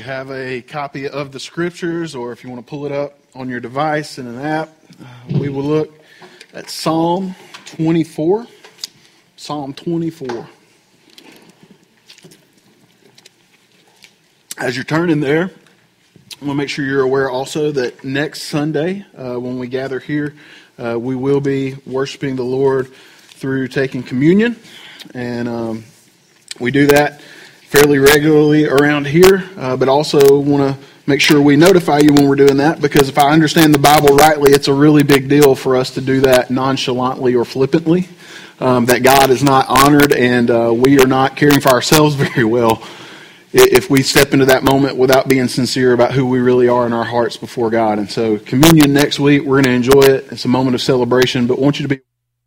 you have a copy of the scriptures, or if you want to pull it up on your device in an app, uh, we will look at Psalm 24. Psalm 24. As you're turning there, I want to make sure you're aware also that next Sunday, uh, when we gather here, uh, we will be worshiping the Lord through taking communion. And um, we do that fairly regularly around here, uh, but also want to make sure we notify you when we're doing that because if I understand the Bible rightly, it's a really big deal for us to do that nonchalantly or flippantly. Um, that God is not honored and uh, we are not caring for ourselves very well if we step into that moment without being sincere about who we really are in our hearts before God. And so, communion next week, we're going to enjoy it. It's a moment of celebration, but I want you to be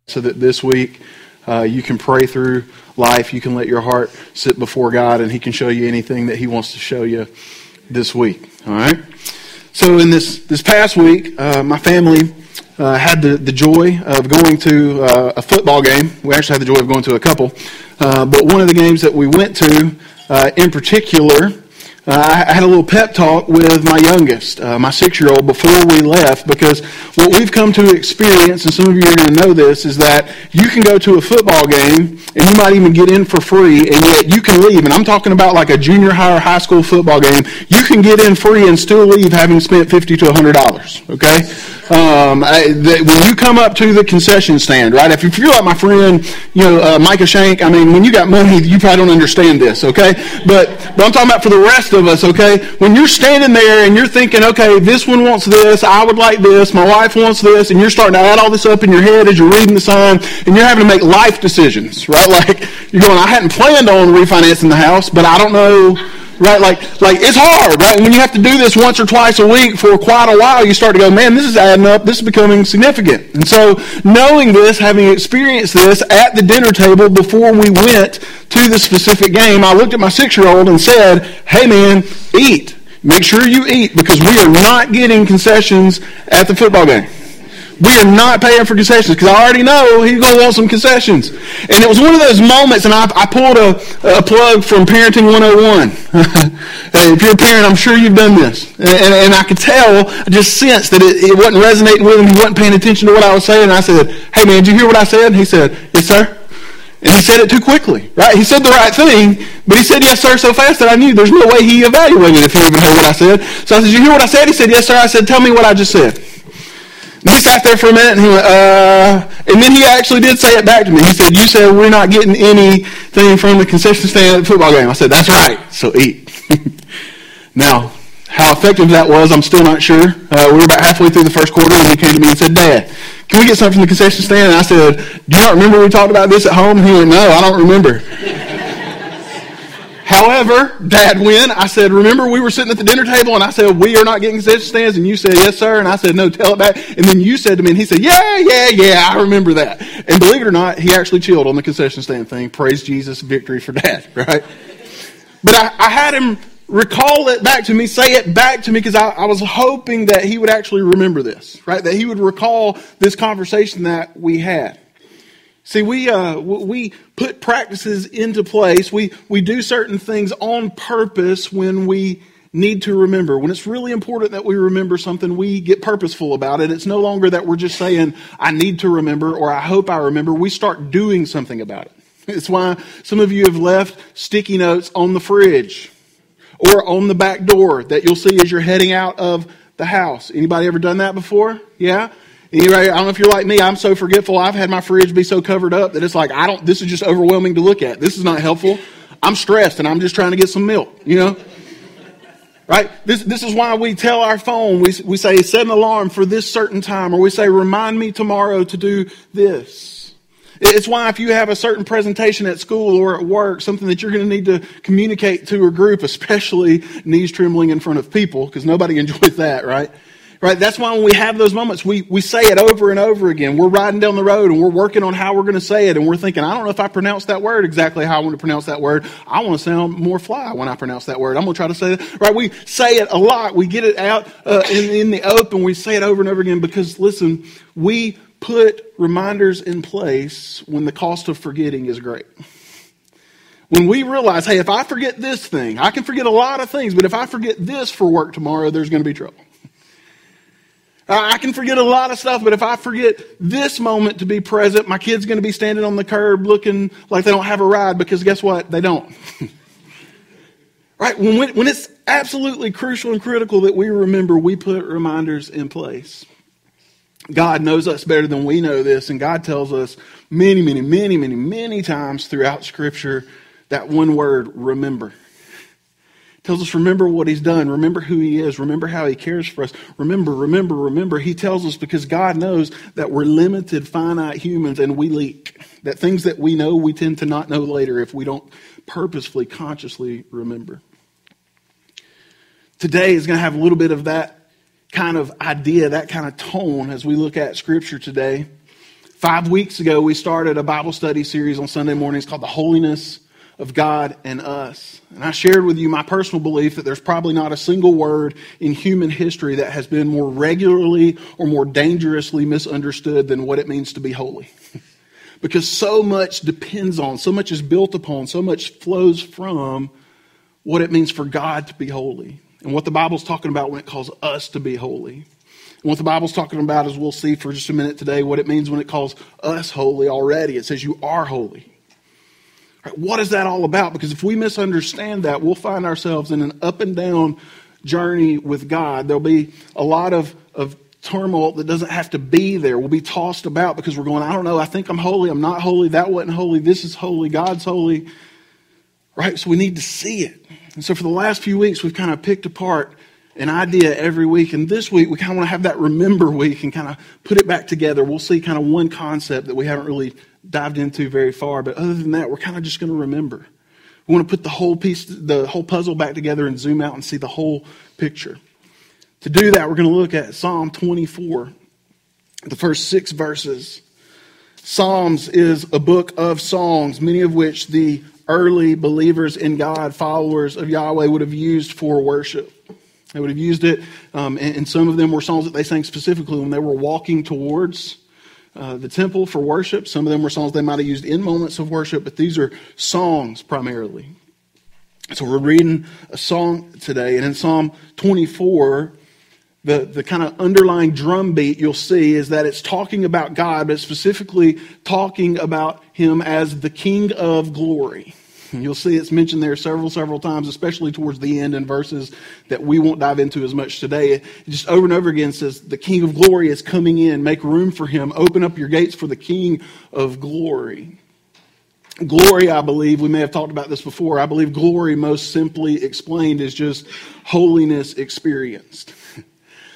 so that this week uh, you can pray through life. You can let your heart sit before God, and He can show you anything that He wants to show you this week. All right. So in this this past week, uh, my family uh, had the, the joy of going to uh, a football game. We actually had the joy of going to a couple, uh, but one of the games that we went to uh, in particular uh, I had a little pep talk with my youngest, uh, my six year old, before we left because what we've come to experience, and some of you are going to know this, is that you can go to a football game and you might even get in for free, and yet you can leave. And I'm talking about like a junior high or high school football game. You can get in free and still leave having spent 50 to $100, okay? Um, I, when you come up to the concession stand, right? If, if you're like my friend, you know, uh, Micah Shank, I mean, when you got money, you probably don't understand this, okay? But, but I'm talking about for the rest of us, okay? When you're standing there and you're thinking, okay, this one wants this, I would like this, my wife wants this, and you're starting to add all this up in your head as you're reading the sign, and you're having to make life decisions, right? Like, you're going, I hadn't planned on refinancing the house, but I don't know right? Like, like it's hard, right? When you have to do this once or twice a week for quite a while, you start to go, man, this is adding up. This is becoming significant. And so, knowing this, having experienced this at the dinner table before we went to the specific game, I looked at my six-year-old and said, hey, man, eat. Make sure you eat because we are not getting concessions at the football game. We are not paying for concessions because I already know he's going to want some concessions. And it was one of those moments, and I, I pulled a, a plug from Parenting 101. if you're a parent, I'm sure you've done this. And, and, and I could tell, I just sensed that it, it, wasn't resonating with him. He wasn't paying attention to what I was saying. And I said, hey, man, did you hear what I said? And he said, yes, sir. And he said it too quickly, right? He said the right thing, but he said yes, sir, so fast that I knew there's no way he evaluated if he even heard what I said. So I said, you hear what I said? He said, yes, sir. I said, tell me what I just said. And he sat there for a minute and he went, uh, and then he actually did say it back to me. He said, you said we're not getting anything from the concession stand at the football game. I said, that's right. So eat. now, how effective that was, I'm still not sure. Uh, we were about halfway through the first quarter and he came to me and said, Dad, can we get something from the concession stand? And I said, do you not remember we talked about this at home? And he went, no, I don't remember. However, Dad, when I said, remember we were sitting at the dinner table and I said, we are not getting concession stands. And you said, yes, sir. And I said, no, tell it back. And then you said to me, and he said, yeah, yeah, yeah, I remember that. And believe it or not, he actually chilled on the concession stand thing. Praise Jesus, victory for Dad, right? But I, I had him recall it back to me, say it back to me, because I, I was hoping that he would actually remember this, right? That he would recall this conversation that we had. See, we, uh, we put practices into place. We, we do certain things on purpose when we need to remember. When it's really important that we remember something, we get purposeful about it. It's no longer that we're just saying, I need to remember or I hope I remember. We start doing something about it. It's why some of you have left sticky notes on the fridge or on the back door that you'll see as you're heading out of the house. Anybody ever done that before? Yeah? Anybody, I don't know if you're like me. I'm so forgetful. I've had my fridge be so covered up that it's like I don't. This is just overwhelming to look at. This is not helpful. I'm stressed and I'm just trying to get some milk. You know, right? This this is why we tell our phone. We we say set an alarm for this certain time, or we say remind me tomorrow to do this. It's why if you have a certain presentation at school or at work, something that you're going to need to communicate to a group, especially knees trembling in front of people, because nobody enjoys that, right? Right? That's why when we have those moments, we, we say it over and over again. We're riding down the road and we're working on how we're going to say it. And we're thinking, I don't know if I pronounce that word exactly how I want to pronounce that word. I want to sound more fly when I pronounce that word. I'm going to try to say it. Right? We say it a lot. We get it out uh, in, in the open. We say it over and over again because, listen, we put reminders in place when the cost of forgetting is great When we realize, hey, if I forget this thing, I can forget a lot of things, but if I forget this for work tomorrow, there's going to be trouble. I can forget a lot of stuff, but if I forget this moment to be present, my kid's going to be standing on the curb looking like they don't have a ride because guess what? They don't. right? When, when it's absolutely crucial and critical that we remember, we put reminders in place. God knows us better than we know this, and God tells us many, many, many, many, many times throughout Scripture that one word, remember tells us remember what he's done. Remember who he is. Remember how he cares for us. Remember remember remember. He tells us because god knows that we're limited finite humans and we leak. That things that we know we tend to not know later if we don't purposefully consciously remember. Today is going to have a little bit of that kind of idea that kind of tone as we look at scripture today. Five weeks ago we started a bible study series on sunday mornings called the holiness of God and us. And I shared with you my personal belief that there's probably not a single word in human history that has been more regularly or more dangerously misunderstood than what it means to be holy. because so much depends on, so much is built upon, so much flows from what it means for God to be holy and what the Bible's talking about when it calls us to be holy. What the Bible's talking about, as we'll see for just a minute today, what it means when it calls us holy already. It says you are holy. What is that all about? Because if we misunderstand that, we'll find ourselves in an up and down journey with God. There'll be a lot of, of turmoil that doesn't have to be there. We'll be tossed about because we're going, I don't know, I think I'm holy, I'm not holy, that wasn't holy, this is holy, God's holy. Right? So we need to see it. And so for the last few weeks, we've kind of picked apart an idea every week. And this week, we kind of want to have that remember week and kind of put it back together. We'll see kind of one concept that we haven't really dived into very far. But other than that, we're kind of just going to remember. We want to put the whole piece, the whole puzzle back together and zoom out and see the whole picture. To do that, we're going to look at Psalm 24, the first six verses. Psalms is a book of songs, many of which the early believers in God, followers of Yahweh, would have used for worship. They would have used it, um, and, and, some of them were songs that they sang specifically when they were walking towards uh, the temple for worship. Some of them were songs they might have used in moments of worship, but these are songs primarily. So we're reading a song today, and in Psalm 24, the, the kind of underlying drum beat you'll see is that it's talking about God, but specifically talking about Him as the King of glory. You'll see it's mentioned there several, several times, especially towards the end in verses that we won't dive into as much today. It just over and over again says, The King of glory is coming in. Make room for him. Open up your gates for the King of glory. Glory, I believe, we may have talked about this before. I believe glory, most simply explained, is just holiness experienced.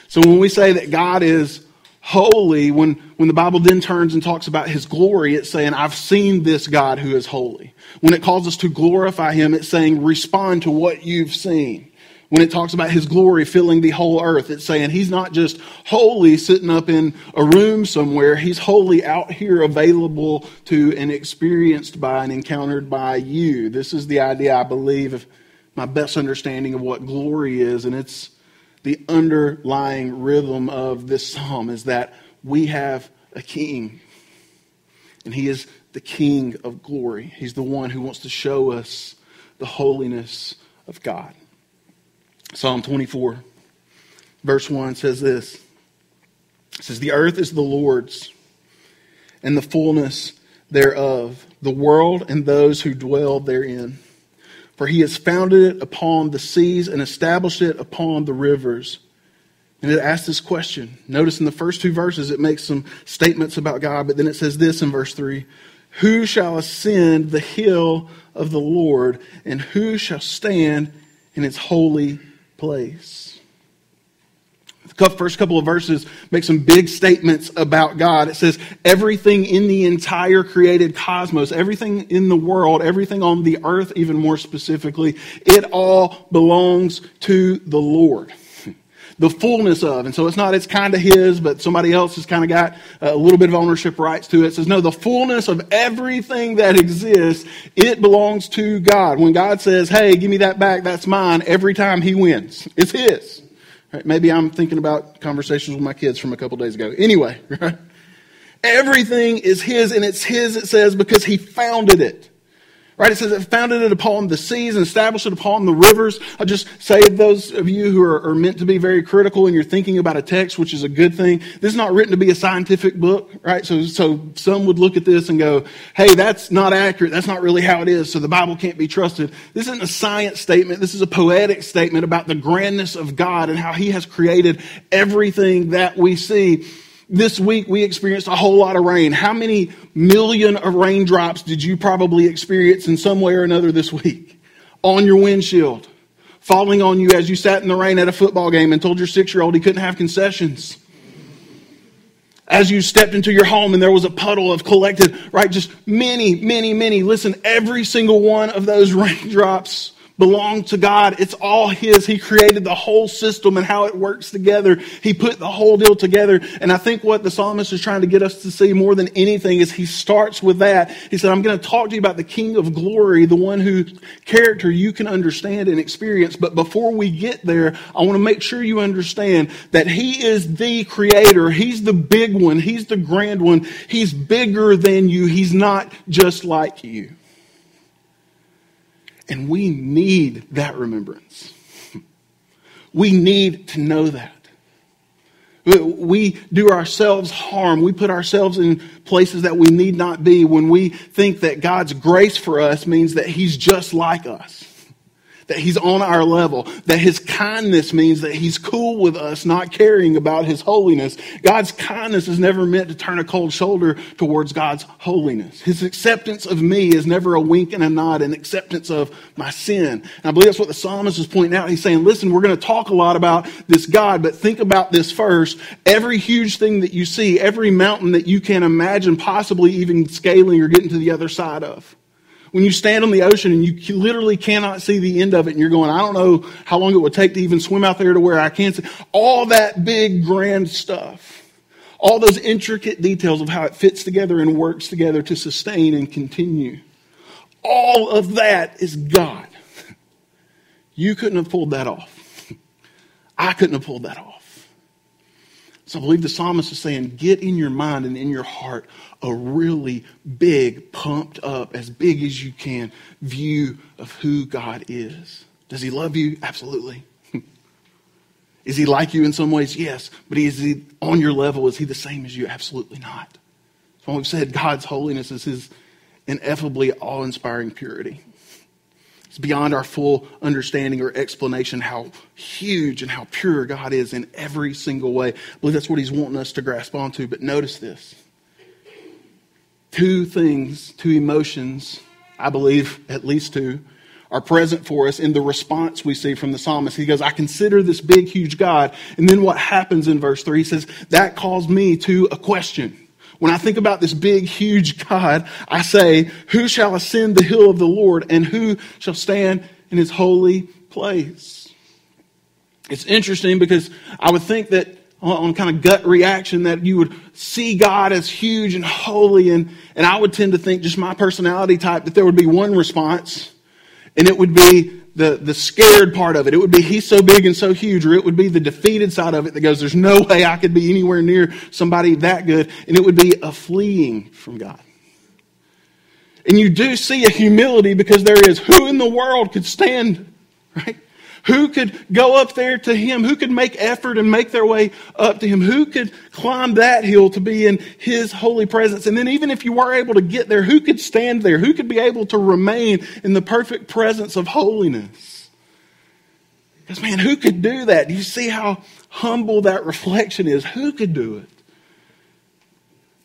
So when we say that God is holy, when, when the Bible then turns and talks about his glory, it's saying, I've seen this God who is holy. When it calls us to glorify him, it's saying, respond to what you've seen. When it talks about his glory filling the whole earth, it's saying he's not just holy sitting up in a room somewhere. He's holy out here available to and experienced by and encountered by you. This is the idea, I believe, of my best understanding of what glory is. And it's the underlying rhythm of this psalm is that we have a king. And he is the king of glory. He's the one who wants to show us the holiness of God. Psalm 24, verse 1 says this It says, The earth is the Lord's, and the fullness thereof, the world and those who dwell therein. For he has founded it upon the seas and established it upon the rivers. And it asks this question. Notice in the first two verses, it makes some statements about God, but then it says this in verse 3 Who shall ascend the hill of the Lord, and who shall stand in its holy place? First couple of verses make some big statements about God. It says, everything in the entire created cosmos, everything in the world, everything on the earth, even more specifically, it all belongs to the Lord. The fullness of. And so it's not, it's kind of his, but somebody else has kind of got a little bit of ownership rights to it. It says, no, the fullness of everything that exists, it belongs to God. When God says, hey, give me that back, that's mine, every time he wins. It's his. Right, maybe I'm thinking about conversations with my kids from a couple days ago. Anyway, right? Everything is His, and it's His, it says, because He founded it. Right? It says it founded it upon the seas and established it upon the rivers. I just say those of you who are, are, meant to be very critical and you're thinking about a text, which is a good thing. This is not written to be a scientific book, right? So, so some would look at this and go, hey, that's not accurate. That's not really how it is. So the Bible can't be trusted. This isn't a science statement. This is a poetic statement about the grandness of God and how he has created everything that we see this week we experienced a whole lot of rain. How many million of raindrops did you probably experience in some way or another this week? On your windshield, falling on you as you sat in the rain at a football game and told your six year old he couldn't have concessions. As you stepped into your home and there was a puddle of collected, right? Just many, many, many. Listen, every single one of those raindrops belong to God. It's all His. He created the whole system and how it works together. He put the whole deal together. And I think what the psalmist is trying to get us to see more than anything is he starts with that. He said, I'm going to talk to you about the King of glory, the one whose character you can understand and experience. But before we get there, I want to make sure you understand that He is the creator. He's the big one. He's the grand one. He's bigger than you. He's not just like you. And we need that remembrance. We need to know that. We do ourselves harm. We put ourselves in places that we need not be when we think that God's grace for us means that He's just like us that he's on our level, that his kindness means that he's cool with us not caring about his holiness. God's kindness is never meant to turn a cold shoulder towards God's holiness. His acceptance of me is never a wink and a nod, an acceptance of my sin. And I believe that's what the psalmist is pointing out. He's saying, listen, we're going to talk a lot about this God, but think about this first. Every huge thing that you see, every mountain that you can imagine possibly even scaling or getting to the other side of. When you stand on the ocean and you literally cannot see the end of it and you're going, I don't know how long it would take to even swim out there to where I can see. All that big, grand stuff. All those intricate details of how it fits together and works together to sustain and continue. All of that is God. You couldn't have pulled that off. I couldn't have pulled that off. So I believe the psalmist is saying, get in your mind and in your heart a really big, pumped up, as big as you can view of who God is. Does he love you? Absolutely. is he like you in some ways? Yes. But is he on your level? Is he the same as you? Absolutely not. So we've said God's holiness is his ineffably awe inspiring purity. It's beyond our full understanding or explanation how huge and how pure God is in every single way. I believe that's what He's wanting us to grasp onto. But notice this two things, two emotions, I believe at least two, are present for us in the response we see from the psalmist. He goes, I consider this big, huge God. And then what happens in verse 3? He says, That calls me to a question. When I think about this big, huge God, I say, Who shall ascend the hill of the Lord, and who shall stand in his holy place? It's interesting because I would think that on kind of gut reaction that you would see God as huge and holy, and, and I would tend to think, just my personality type, that there would be one response, and it would be the, the scared part of it. It would be he's so big and so huge, or it would be the defeated side of it that goes, there's no way I could be anywhere near somebody that good. And it would be a fleeing from God. And you do see a humility because there is who in the world could stand, right? Who could go up there to him? Who could make effort and make their way up to him? Who could climb that hill to be in his holy presence? And then, even if you were able to get there, who could stand there? Who could be able to remain in the perfect presence of holiness? Because, man, who could do that? Do you see how humble that reflection is? Who could do it?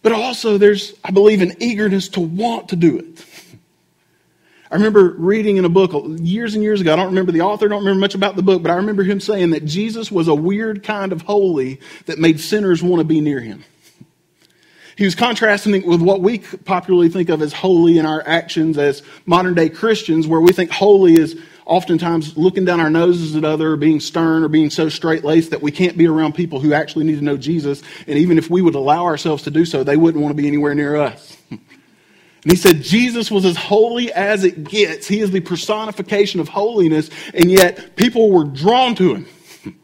But also, there's, I believe, an eagerness to want to do it. I remember reading in a book years and years ago. I don't remember the author, don't remember much about the book, but I remember him saying that Jesus was a weird kind of holy that made sinners want to be near him. He was contrasting it with what we popularly think of as holy in our actions as modern day Christians, where we think holy is oftentimes looking down our noses at other, or being stern, or being so straight laced that we can't be around people who actually need to know Jesus. And even if we would allow ourselves to do so, they wouldn't want to be anywhere near us. And he said Jesus was as holy as it gets. He is the personification of holiness, and yet people were drawn to him.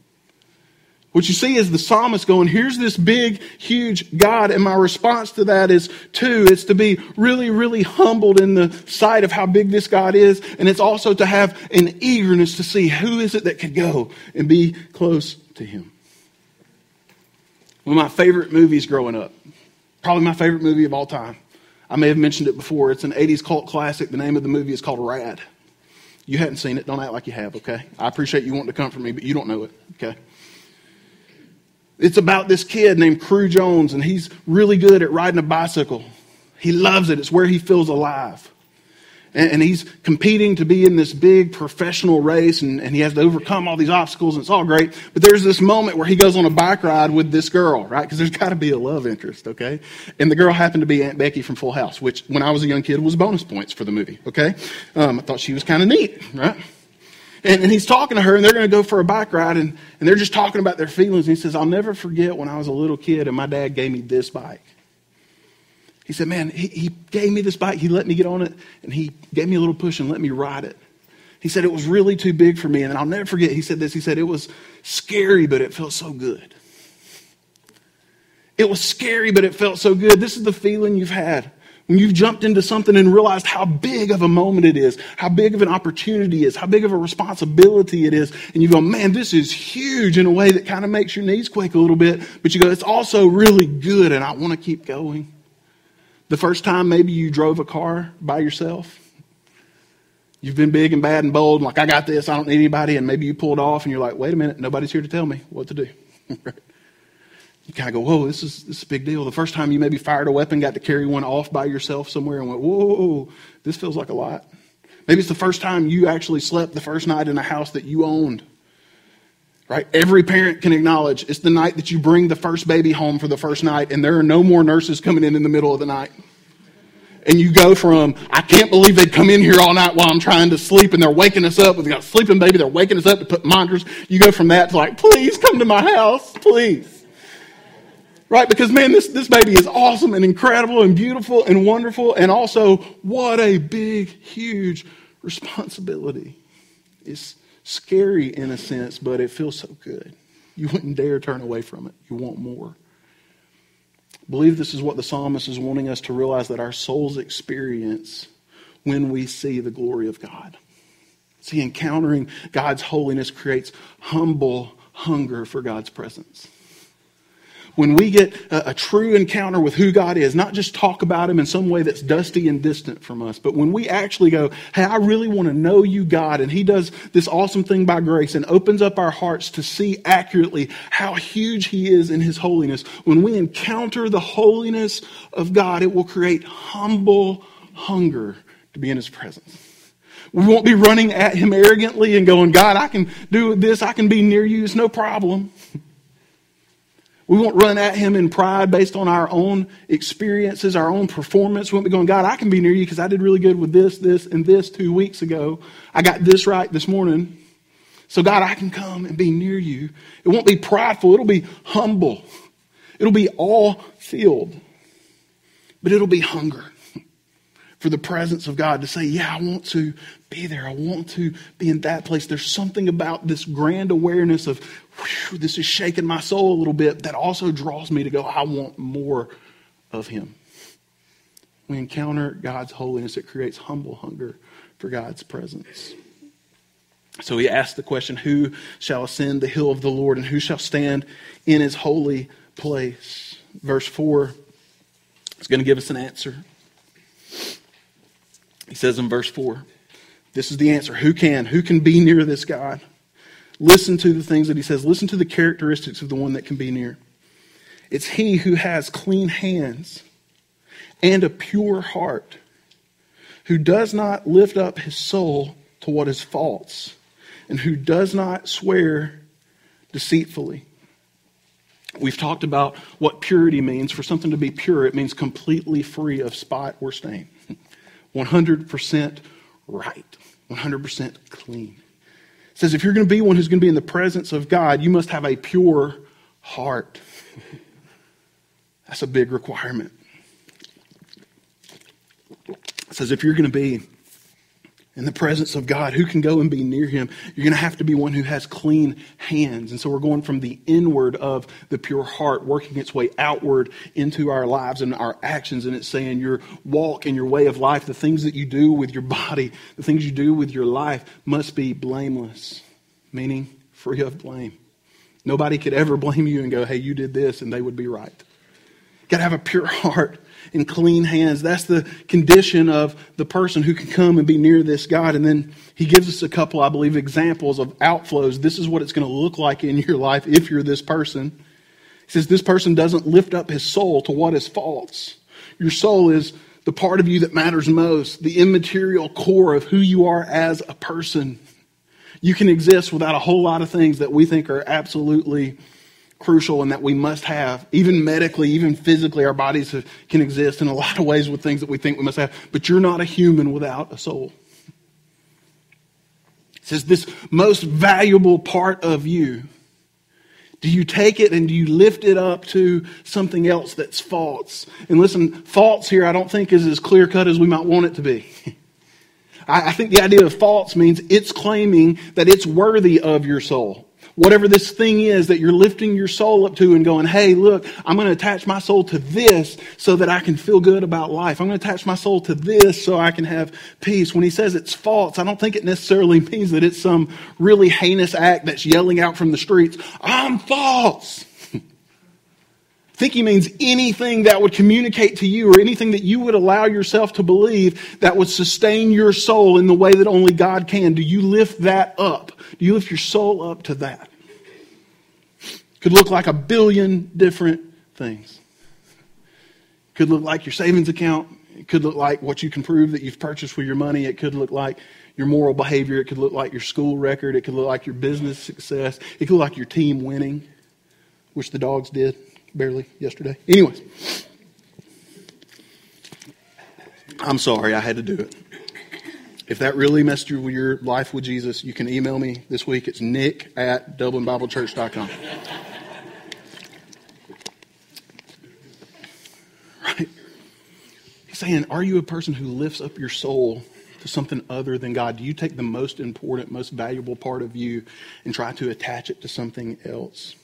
What you see is the psalmist going, here's this big, huge God, and my response to that is two, it's to be really, really humbled in the sight of how big this God is, and it's also to have an eagerness to see who is it that could go and be close to him. One of my favorite movies growing up, probably my favorite movie of all time. I may have mentioned it before. It's an 80s cult classic. The name of the movie is called Rad. You hadn't seen it. Don't act like you have, okay? I appreciate you wanting to comfort me, but you don't know it, okay? It's about this kid named Cru Jones, and he's really good at riding a bicycle. He loves it, it's where he feels alive. And, he's competing to be in this big professional race, and, and he has to overcome all these obstacles, and it's all great. But there's this moment where he goes on a bike ride with this girl, right? Because there's got to be a love interest, okay? And the girl happened to be Aunt Becky from Full House, which, when I was a young kid, was bonus points for the movie, okay? Um, I thought she was kind of neat, right? And, and he's talking to her, and they're going to go for a bike ride, and, and they're just talking about their feelings. And he says, I'll never forget when I was a little kid and my dad gave me this bike. He said, Man, he, he gave me this bike. He let me get on it, and he gave me a little push and let me ride it. He said, It was really too big for me. And I'll never forget, he said this. He said, It was scary, but it felt so good. It was scary, but it felt so good. This is the feeling you've had when you've jumped into something and realized how big of a moment it is, how big of an opportunity it is, how big of a responsibility it is, and you go, man, this is huge in a way that kind of makes your knees quake a little bit, but you go, it's also really good and I want to keep going. The first time maybe you drove a car by yourself, you've been big and bad and bold, and like, I got this, I don't need anybody, and maybe you pulled off and you're like, wait a minute, nobody's here to tell me what to do. you kind of go, whoa, this is, this is a big deal. The first time you maybe fired a weapon, got to carry one off by yourself somewhere and went, whoa, this feels like a lot. Maybe it's the first time you actually slept the first night in a house that you owned. Right? Every parent can acknowledge it's the night that you bring the first baby home for the first night, and there are no more nurses coming in in the middle of the night. And you go from, I can't believe they come in here all night while I'm trying to sleep and they're waking us up. We've got a sleeping baby, they're waking us up to put monitors. You go from that to like, please come to my house, please. Right? Because, man, this, this baby is awesome and incredible and beautiful and wonderful. And also, what a big, huge responsibility. It's scary in a sense, but it feels so good. You wouldn't dare turn away from it. You want more. I believe this is what the psalmist is wanting us to realize that our souls experience when we see the glory of God. See, encountering God's holiness creates humble hunger for God's presence when we get a, a, true encounter with who God is, not just talk about Him in some way that's dusty and distant from us, but when we actually go, hey, I really want to know you, God, and He does this awesome thing by grace and opens up our hearts to see accurately how huge He is in His holiness, when we encounter the holiness of God, it will create humble hunger to be in His presence. We won't be running at Him arrogantly and going, God, I can do this, I can be near you, it's no problem. We won't run at him in pride based on our own experiences, our own performance. We won't be going, God, I can be near you because I did really good with this, this, and this two weeks ago. I got this right this morning. So, God, I can come and be near you. It won't be prideful, it'll be humble. It'll be all filled, but it'll be hunger for the presence of God to say, Yeah, I want to be there. I want to be in that place. There's something about this grand awareness of whew, this is shaking my soul a little bit that also draws me to go, I want more of Him. We encounter God's holiness, it creates humble hunger for God's presence. So he asked the question Who shall ascend the hill of the Lord, and who shall stand in his holy place? Verse 4 is going to give us an answer. He says in verse 4, this is the answer. Who can? Who can be near this God? Listen to the things that he says. Listen to the characteristics of the one that can be near. It's he who has clean hands and a pure heart, who does not lift up his soul to what is false, and who does not swear deceitfully. We've talked about what purity means. For something to be pure, it means completely free of spot or stain. 100% right, 100% clean. Says if you're going to be one who's going to be in the presence of God, you must have a pure heart. That's a big requirement. It says if you're going to be in the presence of God, who can go and be near him? You're going to have to be one who has clean hands. And so we're going from the inward of the pure heart, working its way outward into our lives and our actions. And it's saying your walk and your way of life, the things that you do with your body, the things you do with your life must be blameless, meaning free of blame. Nobody could ever blame you and go, hey, you did this, and they would be right. Got to have a pure heart and clean hands. That's the condition of the person who can come and be near this God. And then he gives us a couple, I believe, examples of outflows. This is what it's going to look like in your life if you're this person. He says, This person doesn't lift up his soul to what is false. Your soul is the part of you that matters most, the immaterial core of who you are as a person. You can exist without a whole lot of things that we think are absolutely crucial and that we must have. Even medically, even physically, our bodies can exist in a lot of ways with things that we think we must have. But you're not a human without a soul. It says this most valuable part of you. Do you take it and do you lift it up to something else that's false? And listen, false here I don't think is as clear cut as we might want it to be. I think the idea of false means it's claiming that it's worthy of your soul whatever this thing is that you're lifting your soul up to and going, hey, look, I'm going to attach my soul to this so that I can feel good about life. I'm going to attach my soul to this so I can have peace. When he says it's false, I don't think it necessarily means that it's some really heinous act that's yelling out from the streets, I'm false. Think he means anything that would communicate to you or anything that you would allow yourself to believe that would sustain your soul in the way that only God can. Do you lift that up? Do you lift your soul up to that? Could look like a billion different things. Could look like your savings account. It could look like what you can prove that you've purchased with your money. It could look like your moral behavior. It could look like your school record. It could look like your business success. It could look like your team winning, which the dogs did barely yesterday. Anyways, I'm sorry I had to do it. If that really messed with your life with Jesus, you can email me this week. It's nick at dublinbiblechurch.com. Right? He's saying, Are you a person who lifts up your soul to something other than God? Do you take the most important, most valuable part of you and try to attach it to something else?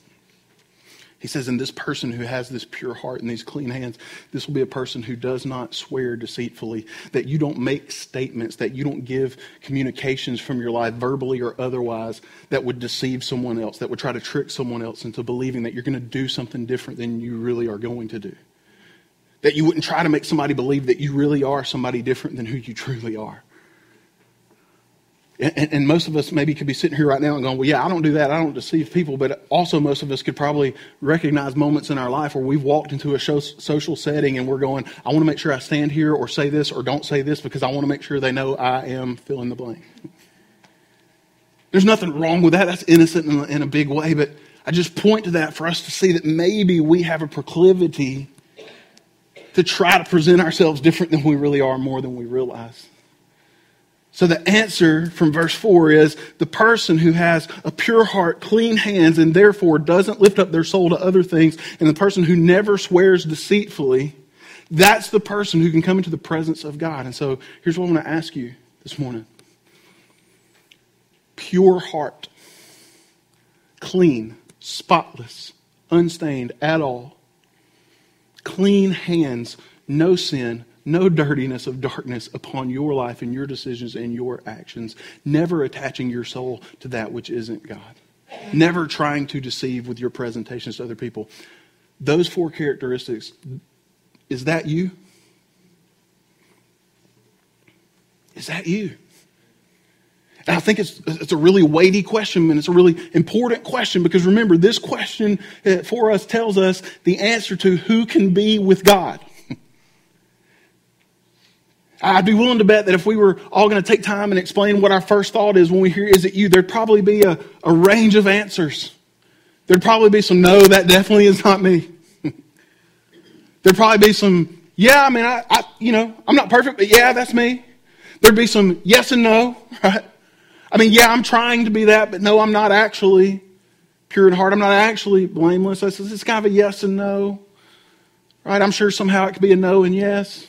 He says, in this person who has this pure heart and these clean hands, this will be a person who does not swear deceitfully, that you don't make statements, that you don't give communications from your life, verbally or otherwise, that would deceive someone else, that would try to trick someone else into believing that you're going to do something different than you really are going to do. That you wouldn't try to make somebody believe that you really are somebody different than who you truly are. And, and, most of us maybe could be sitting here right now and going, well, yeah, I don't do that. I don't deceive people. But also, most of us could probably recognize moments in our life where we've walked into a social setting and we're going, I want to make sure I stand here or say this or don't say this because I want to make sure they know I am fill in the blank. There's nothing wrong with that. That's innocent in in a big way. But I just point to that for us to see that maybe we have a proclivity to try to present ourselves different than we really are more than we realize. So the answer from verse 4 is the person who has a pure heart, clean hands, and therefore doesn't lift up their soul to other things, and the person who never swears deceitfully, that's the person who can come into the presence of God. And so here's what I want to ask you this morning pure heart, clean, spotless, unstained at all clean hands, no sin, no dirtiness of darkness upon your life and your decisions and your actions, never attaching your soul to that which isn't God, never trying to deceive with your presentations to other people. Those four characteristics, is that you? Is that you? And I think it's, it's a really weighty question and it's a really important question because remember, this question uh, for us tells us the answer to who can be with God. I'd be willing to bet that if we were all going to take time and explain what our first thought is when we hear, is it you, there'd probably be a, a range of answers. There'd probably be some, no, that definitely is not me. There'd probably be some, yeah, I mean, I, I, you know, I'm not perfect, but yeah, that's me. There'd be some yes and no, right? I mean, yeah, I'm trying to be that, but no, I'm not actually pure in heart. I'm not actually blameless. It's kind of a yes and no. Right? I'm sure somehow it could be a no and yes.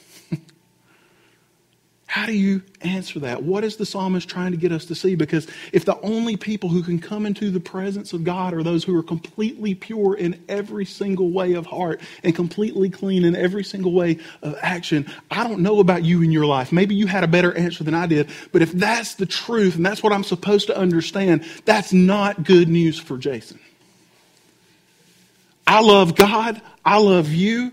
How do you answer that? What is the psalmist trying to get us to see? Because if the only people who can come into the presence of God are those who are completely pure in every single way of heart and completely clean in every single way of action, I don't know about you in your life. Maybe you had a better answer than I did, but if that's the truth and that's what I'm supposed to understand, that's not good news for Jason. I love God. I love you.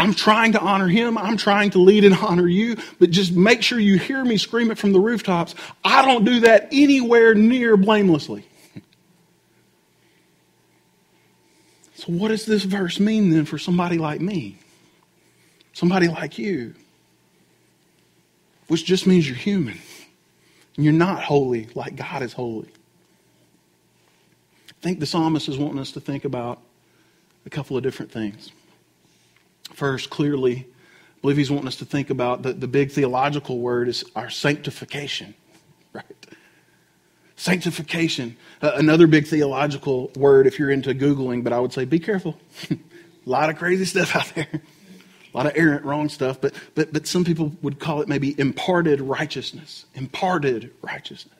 I'm trying to honor him. I'm trying to lead and honor you. But just make sure you hear me scream it from the rooftops. I don't do that anywhere near blamelessly. So, what does this verse mean then for somebody like me? Somebody like you? Which just means you're human. And you're not holy like God is holy. I think the psalmist is wanting us to think about a couple of different things. First, clearly, I believe he's wanting us to think about the, the big theological word is our sanctification, right? Sanctification. Uh, another big theological word, if you're into Googling, but I would say be careful. a lot of crazy stuff out there. A lot of errant, wrong stuff, but, but, but some people would call it maybe imparted righteousness. Imparted righteousness.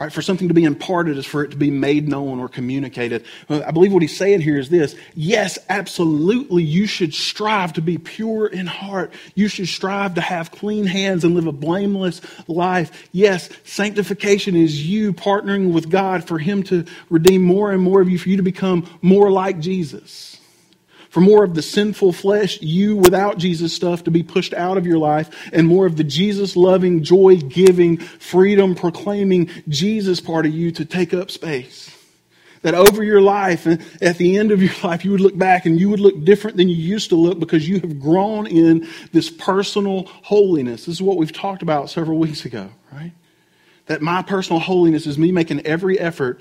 Right? For something to be imparted is for it to be made known or communicated. Uh, I believe what he's saying here is this. Yes, absolutely, you should strive to be pure in heart. You should strive to have clean hands and live a blameless life. Yes, sanctification is you partnering with God for him to redeem more and more of you, for you to become more like Jesus for more of the sinful flesh, you without Jesus stuff to be pushed out of your life, and more of the Jesus loving, joy giving, freedom proclaiming Jesus part of you to take up space. That over your life, and at the end of your life, you would look back and you would look different than you used to look because you have grown in this personal holiness. This is what we've talked about several weeks ago, right? That my personal holiness is me making every effort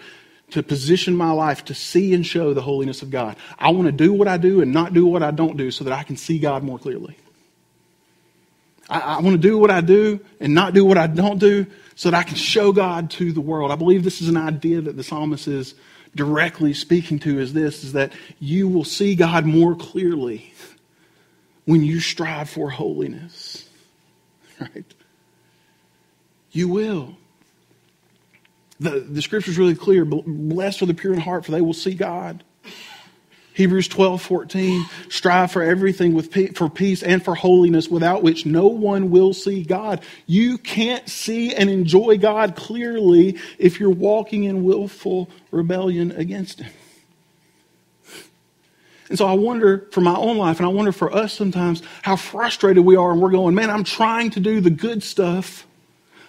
to position my life to see and show the holiness of God. I want to do what I do and not do what I don't do so that I can see God more clearly. I, I, want to do what I do and not do what I don't do so that I can show God to the world. I believe this is an idea that the psalmist is directly speaking to is this is that you will see God more clearly when you strive for holiness. Right? You will. The, the scripture is really clear. Blessed are the pure in heart, for they will see God. Hebrews 12, 14, strive for everything with for peace and for holiness, without which no one will see God. You can't see and enjoy God clearly if you're walking in willful rebellion against Him. And so I wonder for my own life, and I wonder for us sometimes, how frustrated we are, and we're going, man, I'm trying to do the good stuff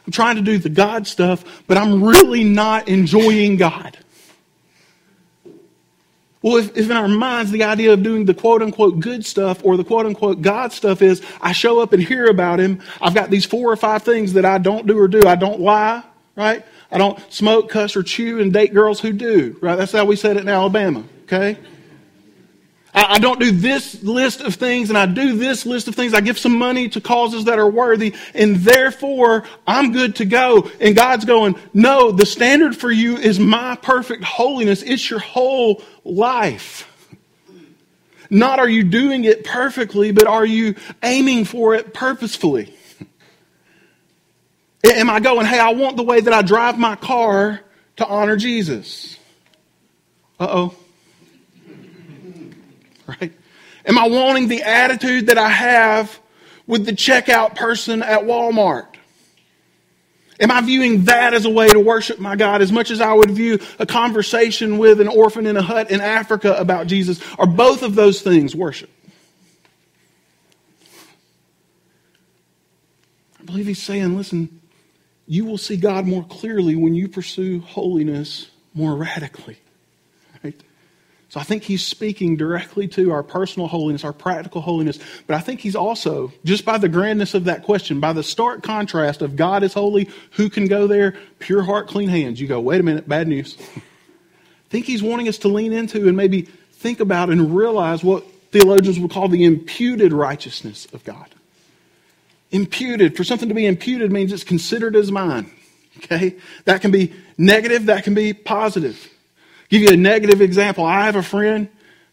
I'm trying to do the God stuff, but I'm really not enjoying God. Well, if, if, in our minds the idea of doing the quote unquote good stuff or the quote unquote God stuff is I show up and hear about Him, I've got these four or five things that I don't do or do. I don't lie, right? I don't smoke, cuss, or chew and date girls who do, right? That's how we said it in Alabama, okay? I, don't do this list of things and I do this list of things. I give some money to causes that are worthy and therefore I'm good to go. And God's going, no, the standard for you is my perfect holiness. It's your whole life. Not are you doing it perfectly, but are you aiming for it purposefully? Am I going, hey, I want the way that I drive my car to honor Jesus? Uh oh right? Am I wanting the attitude that I have with the checkout person at Walmart? Am I viewing that as a way to worship my God as much as I would view a conversation with an orphan in a hut in Africa about Jesus? Are both of those things worship? I believe he's saying, listen, you will see God more clearly when you pursue holiness more radically. So I think he's speaking directly to our personal holiness, our practical holiness. But I think he's also, just by the grandness of that question, by the stark contrast of God is holy, who can go there? Pure heart, clean hands. You go, wait a minute, bad news. I think he's wanting us to lean into and maybe think about and realize what theologians would call the imputed righteousness of God. Imputed. For something to be imputed means it's considered as mine. Okay? That can be negative, that can be positive. Give you a negative example. I have a friend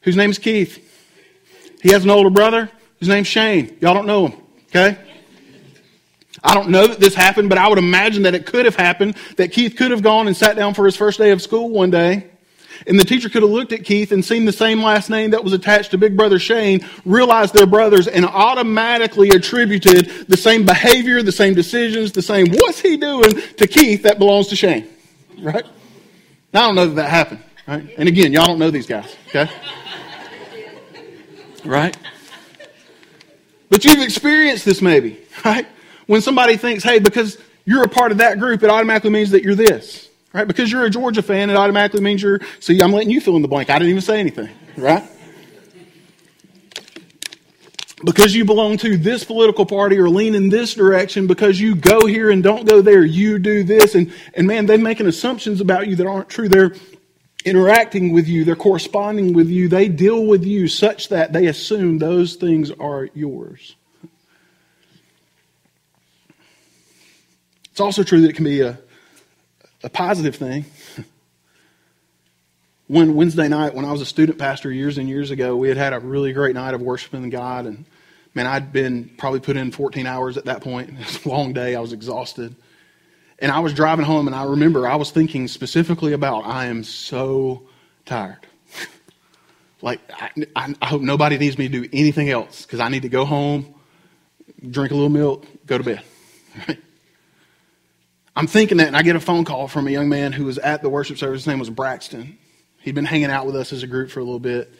whose name is Keith. He has an older brother whose name's Shane. Y'all don't know him, okay? I don't know that this happened, but I would imagine that it could have happened, that Keith could have gone and sat down for his first day of school one day, and the teacher could have looked at Keith and seen the same last name that was attached to big brother Shane, realized they're brothers, and automatically attributed the same behavior, the same decisions, the same what's he doing to Keith that belongs to Shane. Right? Now, I don't know that that happened. Right? And again, y'all don't know these guys. Okay? Right? But you've experienced this maybe, right? When somebody thinks, hey, because you're a part of that group, it automatically means that you're this, right? Because you're a Georgia fan, it automatically means you're, see, I'm letting you fill in the blank. I didn't even say anything, right? Because you belong to this political party or lean in this direction, because you go here and don't go there, you do this. And, and man, they're making assumptions about you that aren't true. They're interacting with you, they're corresponding with you, they deal with you such that they assume those things are yours. It's also true that it can be a, a positive thing. When Wednesday night, when I was a student pastor years and years ago, we had had a really great night of worshiping God. And man, I'd been probably put in 14 hours at that point. It was a long day. I was exhausted. And I was driving home, and I remember I was thinking specifically about I am so tired. like, I, I, hope nobody needs me to do anything else because I need to go home, drink a little milk, go to bed. I'm thinking that, and I get a phone call from a young man who was at the worship service. His name was Braxton. He'd been hanging out with us as a group for a little bit.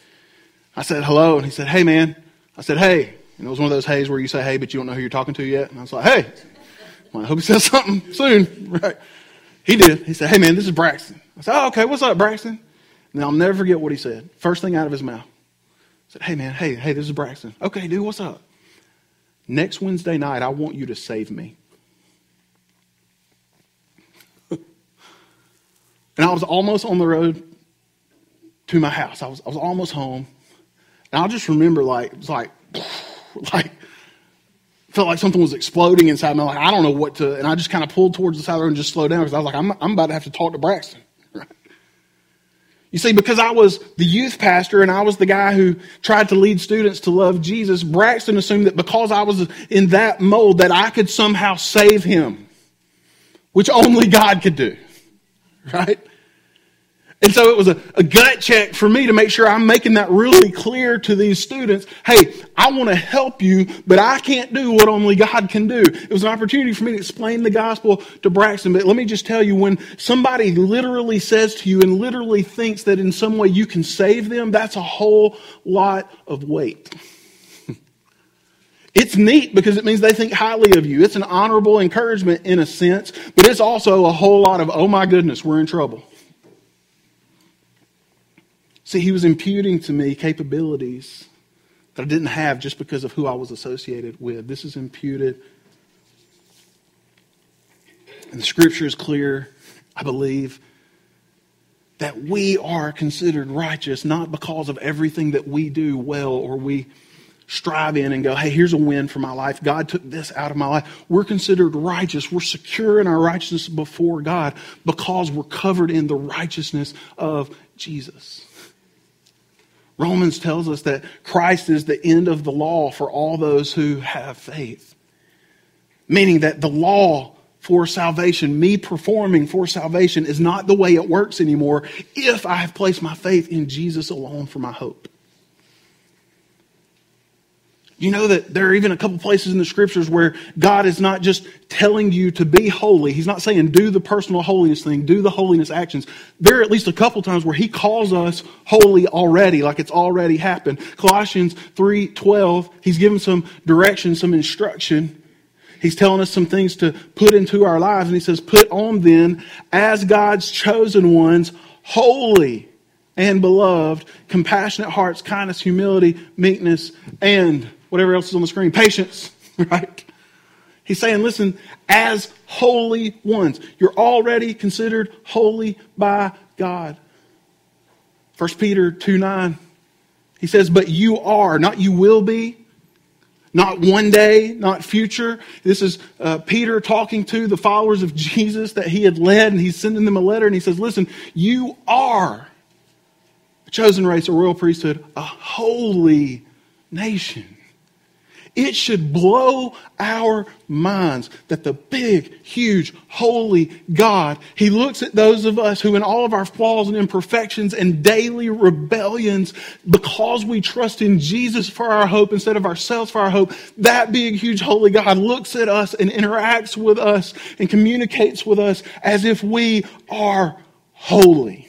I said, hello, and he said, hey, man. I said, hey. And it was one of those hays where you say hey, but you don't know who you're talking to yet. And I was like, hey. Well, I hope he says something soon. Right. He did. He said, Hey, man, this is Braxton. I said, Oh, okay. What's up, Braxton? And I'll never forget what he said. First thing out of his mouth. I said, Hey, man, hey, hey, this is Braxton. Okay, dude, what's up? Next Wednesday night, I want you to save me. and I was almost on the road to my house. I was, I was almost home. And I'll just remember, like, it was like, like, felt like something was exploding inside me. Like, I don't know what to, and I just kind of pulled towards the side of the road and just slowed down because I was like, I'm, I'm about to have to talk to Braxton. You see, because I was the youth pastor and I was the guy who tried to lead students to love Jesus, Braxton assumed that because I was in that mold that I could somehow save him, which only God could do. Right? And so it was a, a, gut check for me to make sure I'm making that really clear to these students. Hey, I want to help you, but I can't do what only God can do. It was an opportunity for me to explain the gospel to Braxton. But let me just tell you, when somebody literally says to you and literally thinks that in some way you can save them, that's a whole lot of weight. It's neat because it means they think highly of you. It's an honorable encouragement in a sense, but it's also a whole lot of, oh my goodness, we're in trouble. See, he was imputing to me capabilities that I didn't have just because of who I was associated with. This is imputed. And the scripture is clear, I believe, that we are considered righteous not because of everything that we do well or we strive in and go, hey, here's a win for my life. God took this out of my life. We're considered righteous. We're secure in our righteousness before God because we're covered in the righteousness of Jesus. Romans tells us that Christ is the end of the law for all those who have faith. Meaning that the law for salvation, me performing for salvation, is not the way it works anymore if I have placed my faith in Jesus alone for my hope. You know that there are even a couple places in the scriptures where God is not just telling you to be holy. He's not saying do the personal holiness thing, do the holiness actions. There are at least a couple times where he calls us holy already, like it's already happened. Colossians 3:12, he's given some direction, some instruction. He's telling us some things to put into our lives and he says, "Put on then as God's chosen ones, holy and beloved, compassionate hearts, kindness, humility, meekness, and whatever else is on the screen, patience, right? He's saying, listen, as holy ones, you're already considered holy by God. 1 Peter 2 9, he says, but you are, not you will be, not one day, not future. This is uh, Peter talking to the followers of Jesus that he had led, and he's sending them a letter, and he says, listen, you are a chosen race, a royal priesthood, a holy nation It should blow our minds that the big, huge, holy God, He looks at those of us who, in all of our flaws and imperfections and daily rebellions, because we trust in Jesus for our hope instead of ourselves for our hope, that big, huge, holy God looks at us and interacts with us and communicates with us as if we are holy.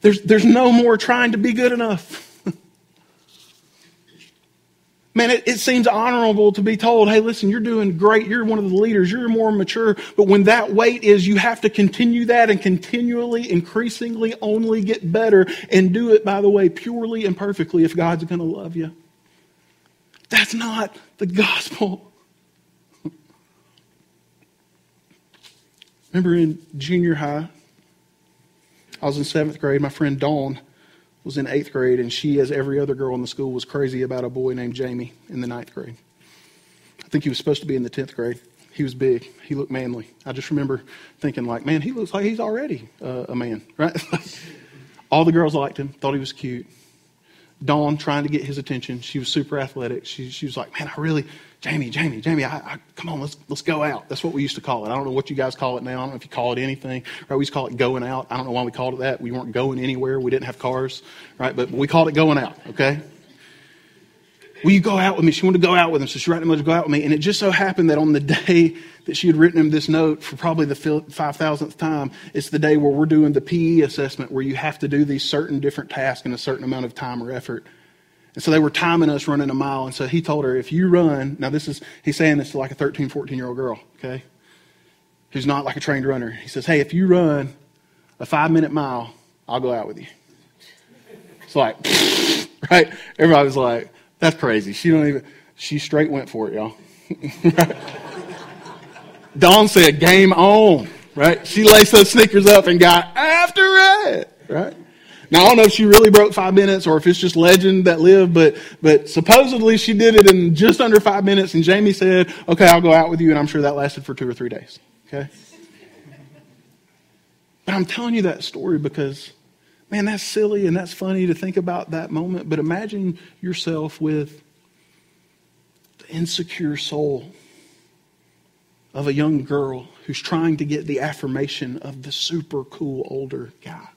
There's, there's no more trying to be good enough. Man, it, it, seems honorable to be told, hey, listen, you're doing great. You're one of the leaders. You're more mature. But when that weight is, you have to continue that and continually, increasingly only get better and do it, by the way, purely and perfectly if God's going to love you. That's not the gospel. Remember in junior high, I was in seventh grade. My friend Dawn was in eighth grade, and she, as every other girl in the school, was crazy about a boy named Jamie in the ninth grade. I think he was supposed to be in the tenth grade. He was big. He looked manly. I just remember thinking, like, man, he looks like he's already uh, a man, right? All the girls liked him, thought he was cute. Dawn trying to get his attention. She was super athletic. She, she was like, man, I really, Jamie, Jamie, Jamie, I, I, come on, let's, let's go out. That's what we used to call it. I don't know what you guys call it now. I don't know if you call it anything. Right? We used to call it going out. I don't know why we called it that. We weren't going anywhere. We didn't have cars, right? But we called it going out, okay? Will you go out with me? She wanted to go out with him, so she wrote him to go out with me. And it just so happened that on the day that she had written him this note for probably the 5,000th time, it's the day where we're doing the PE assessment where you have to do these certain different tasks in a certain amount of time or effort. And so they were timing us running a mile. And so he told her, if you run, now this is, he's saying this to like a 13, 14 year old girl, okay? Who's not like a trained runner. He says, hey, if you run a five minute mile, I'll go out with you. It's like, right? Everybody was like, that's crazy. She don't even, she straight went for it, y'all. Dawn said, game on, right? She laced those sneakers up and got after it, right? Now I don't know if she really broke five minutes or if it's just legend that lived, but but supposedly she did it in just under five minutes. And Jamie said, "Okay, I'll go out with you," and I'm sure that lasted for two or three days. Okay. But I'm telling you that story because, man, that's silly and that's funny to think about that moment. But imagine yourself with the insecure soul of a young girl who's trying to get the affirmation of the super cool older guy.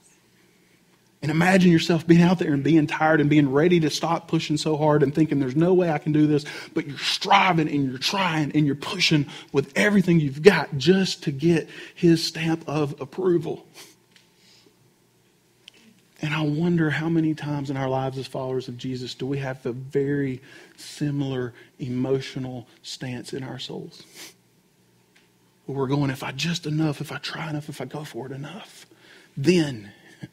And imagine yourself being out there and being tired and being ready to stop pushing so hard and thinking there's no way I can do this, but you're striving and you're trying and you're pushing with everything you've got just to get his stamp of approval. And I wonder how many times in our lives as followers of Jesus do we have the very similar emotional stance in our souls? Where we're going, if I just enough, if I try enough, if I go for it enough, then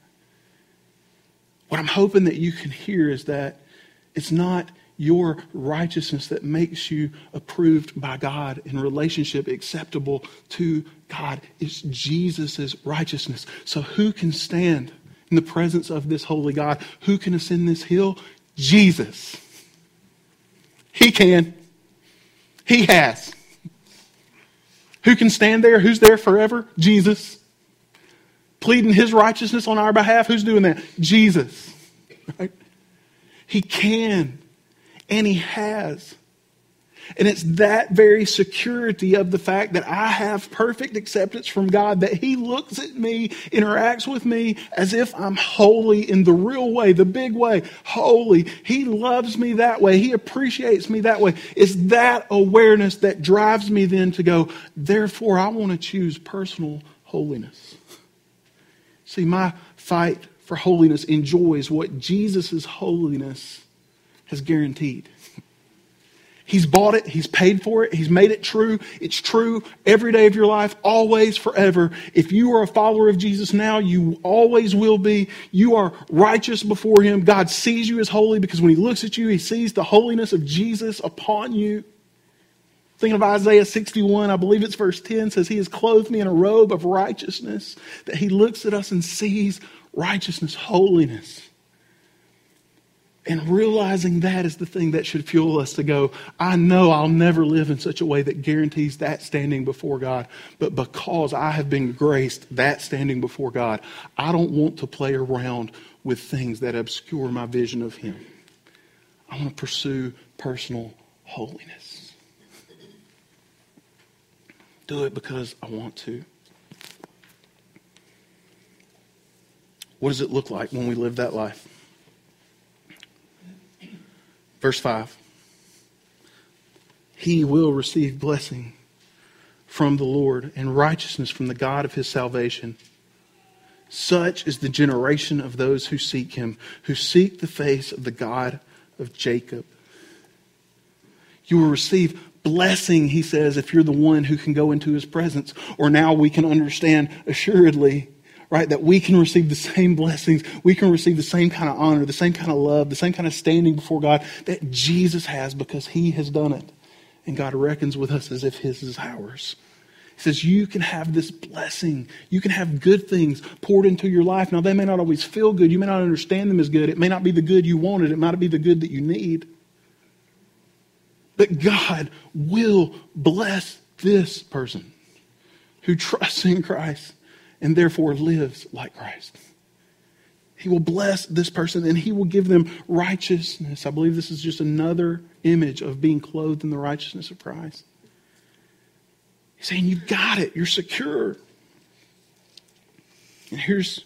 what I'm hoping that you can hear is that it's not your righteousness that makes you approved by God in relationship acceptable to God. It's Jesus' righteousness. So who can stand in the presence of this holy God? Who can ascend this hill? Jesus. He can. He has. Who can stand there? Who's there forever? Jesus pleading his righteousness on our behalf. Who's doing that? Jesus. Right? He can, and he has. And it's that very security of the fact that I have perfect acceptance from God, that He looks at me, interacts with me as if I'm holy in the real way, the big way, holy. He loves me that way. He appreciates me that way. It's that awareness that drives me then to go, therefore, I want to choose personal holiness. See, my fight for holiness enjoys what Jesus' holiness has guaranteed. He's bought it, He's paid for it, He's made it true. It's true every day of your life, always, forever. If you are a follower of Jesus now, you always will be. You are righteous before Him. God sees you as holy because when He looks at you, He sees the holiness of Jesus upon you. Thinking of Isaiah 61, I believe it's verse 10, says, He has clothed me in a robe of righteousness, that He looks at us and sees righteousness, holiness. And realizing that is the thing that should fuel us to go, I know I'll never live in such a way that guarantees that standing before God. But because I have been graced that standing before God, I don't want to play around with things that obscure my vision of Him. I want to pursue personal holiness. Do it because I want to. What does it look like when we live that life? Verse 5 He will receive blessing from the Lord and righteousness from the God of his salvation. Such is the generation of those who seek him, who seek the face of the God of Jacob. You will receive blessing, he says, if you're the one who can go into his presence. Or now we can understand assuredly right? That we can receive the same blessings, we can receive the same kind of honor, the same kind of love, the same kind of standing before God that Jesus has because he has done it. And God reckons with us as if his is ours. He says, You can have this blessing. You can have good things poured into your life. Now, they may not always feel good. You may not understand them as good. It may not be the good you wanted. It might be the good that you need. But God will bless this person who trusts in Christ and therefore lives like Christ. He will bless this person and he will give them righteousness. I believe this is just another image of being clothed in the righteousness of Christ. He's saying, You've got it, you're secure. And here's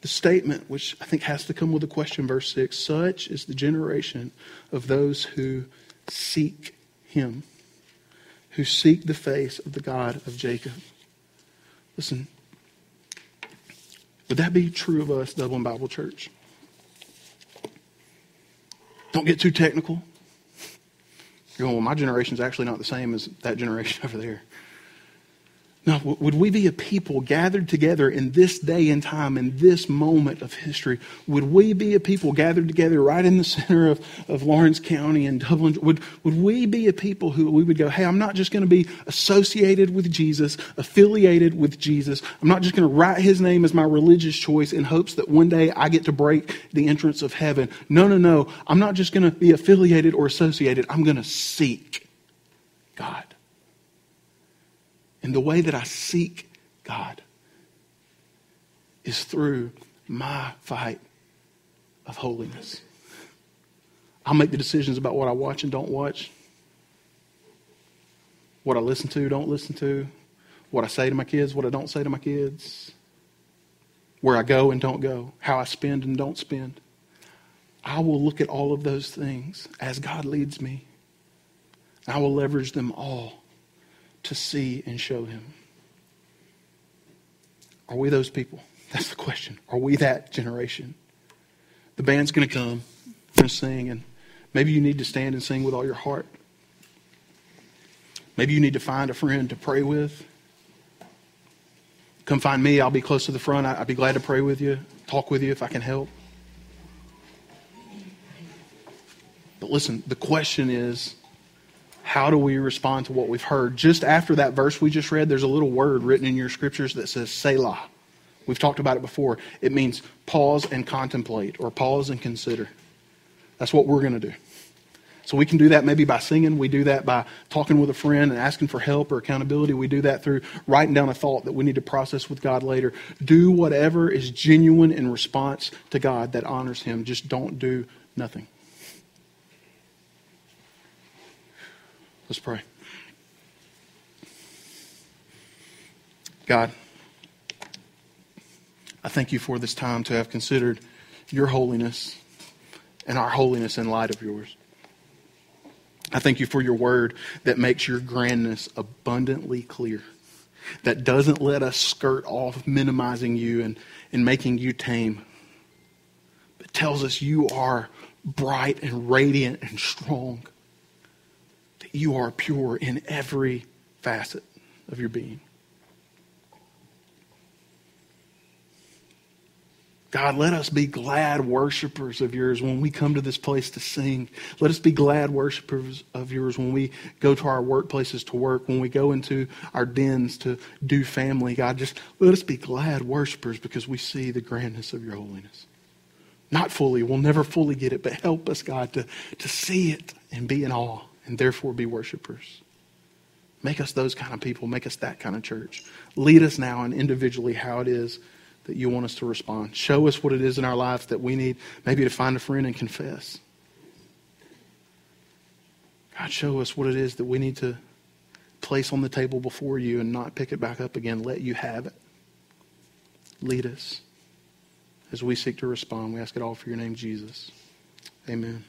the statement, which I think has to come with a question, verse 6 Such is the generation of those who seek him, who seek the face of the God of Jacob. Listen, would that be true of us, Dublin Bible Church? Don't get too technical. You're going, well, my generation's actually not the same as that generation over there. Now, would we be a people gathered together in this day and time, in this moment of history? Would we be a people gathered together right in the center of, of Laurens County and Dublin? Would, would we be a people who we would go, hey, I'm not just going to be associated with Jesus, affiliated with Jesus. I'm not just going to write his name as my religious choice in hopes that one day I get to break the entrance of heaven. No, no, no. I'm not just going to be affiliated or associated. I'm going to seek God. And the way that I seek God is through my fight of holiness. I'll make the decisions about what I watch and don't watch, what I listen to, don't listen to, what I say to my kids, what I don't say to my kids, where I go and don't go, how I spend and don't spend. I will look at all of those things as God leads me. I will leverage them all to see and show him. Are we those people? That's the question. Are we that generation? The band's going to come, and sing, and maybe you need to stand and sing with all your heart. Maybe you need to find a friend to pray with. Come find me. I'll be close to the front. I'd be glad to pray with you, talk with you if I can help. But listen, the question is how do we respond to what we've heard? Just after that verse we just read, there's a little word written in your scriptures that says Selah. We've talked about it before. It means pause and contemplate or pause and consider. That's what we're going to do. So we can do that maybe by singing. We do that by talking with a friend and asking for help or accountability. We do that through writing down a thought that we need to process with God later. Do whatever is genuine in response to God that honors Him. Just don't do nothing. Let's pray. God, I thank you for this time to have considered your holiness and our holiness in light of yours. I thank you for your word that makes your grandness abundantly clear, that doesn't let us skirt off minimizing you and, and making you tame, but tells us you are bright and radiant and strong you are pure in every facet of your being. God, let us be glad worshipers of yours when we come to this place to sing. Let us be glad worshipers of yours when we go to our workplaces to work, when we go into our dens to do family. God, just let us be glad worshipers because we see the grandness of your holiness. Not fully. We'll never fully get it, but help us, God, to, to see it and be in awe and therefore be worshipers. Make us those kind of people. Make us that kind of church. Lead us now and individually how it is that you want us to respond. Show us what it is in our lives that we need maybe to find a friend and confess. God, show us what it is that we need to place on the table before you and not pick it back up again. Let you have it. Lead us as we seek to respond. We ask it all for your name, Jesus. Amen.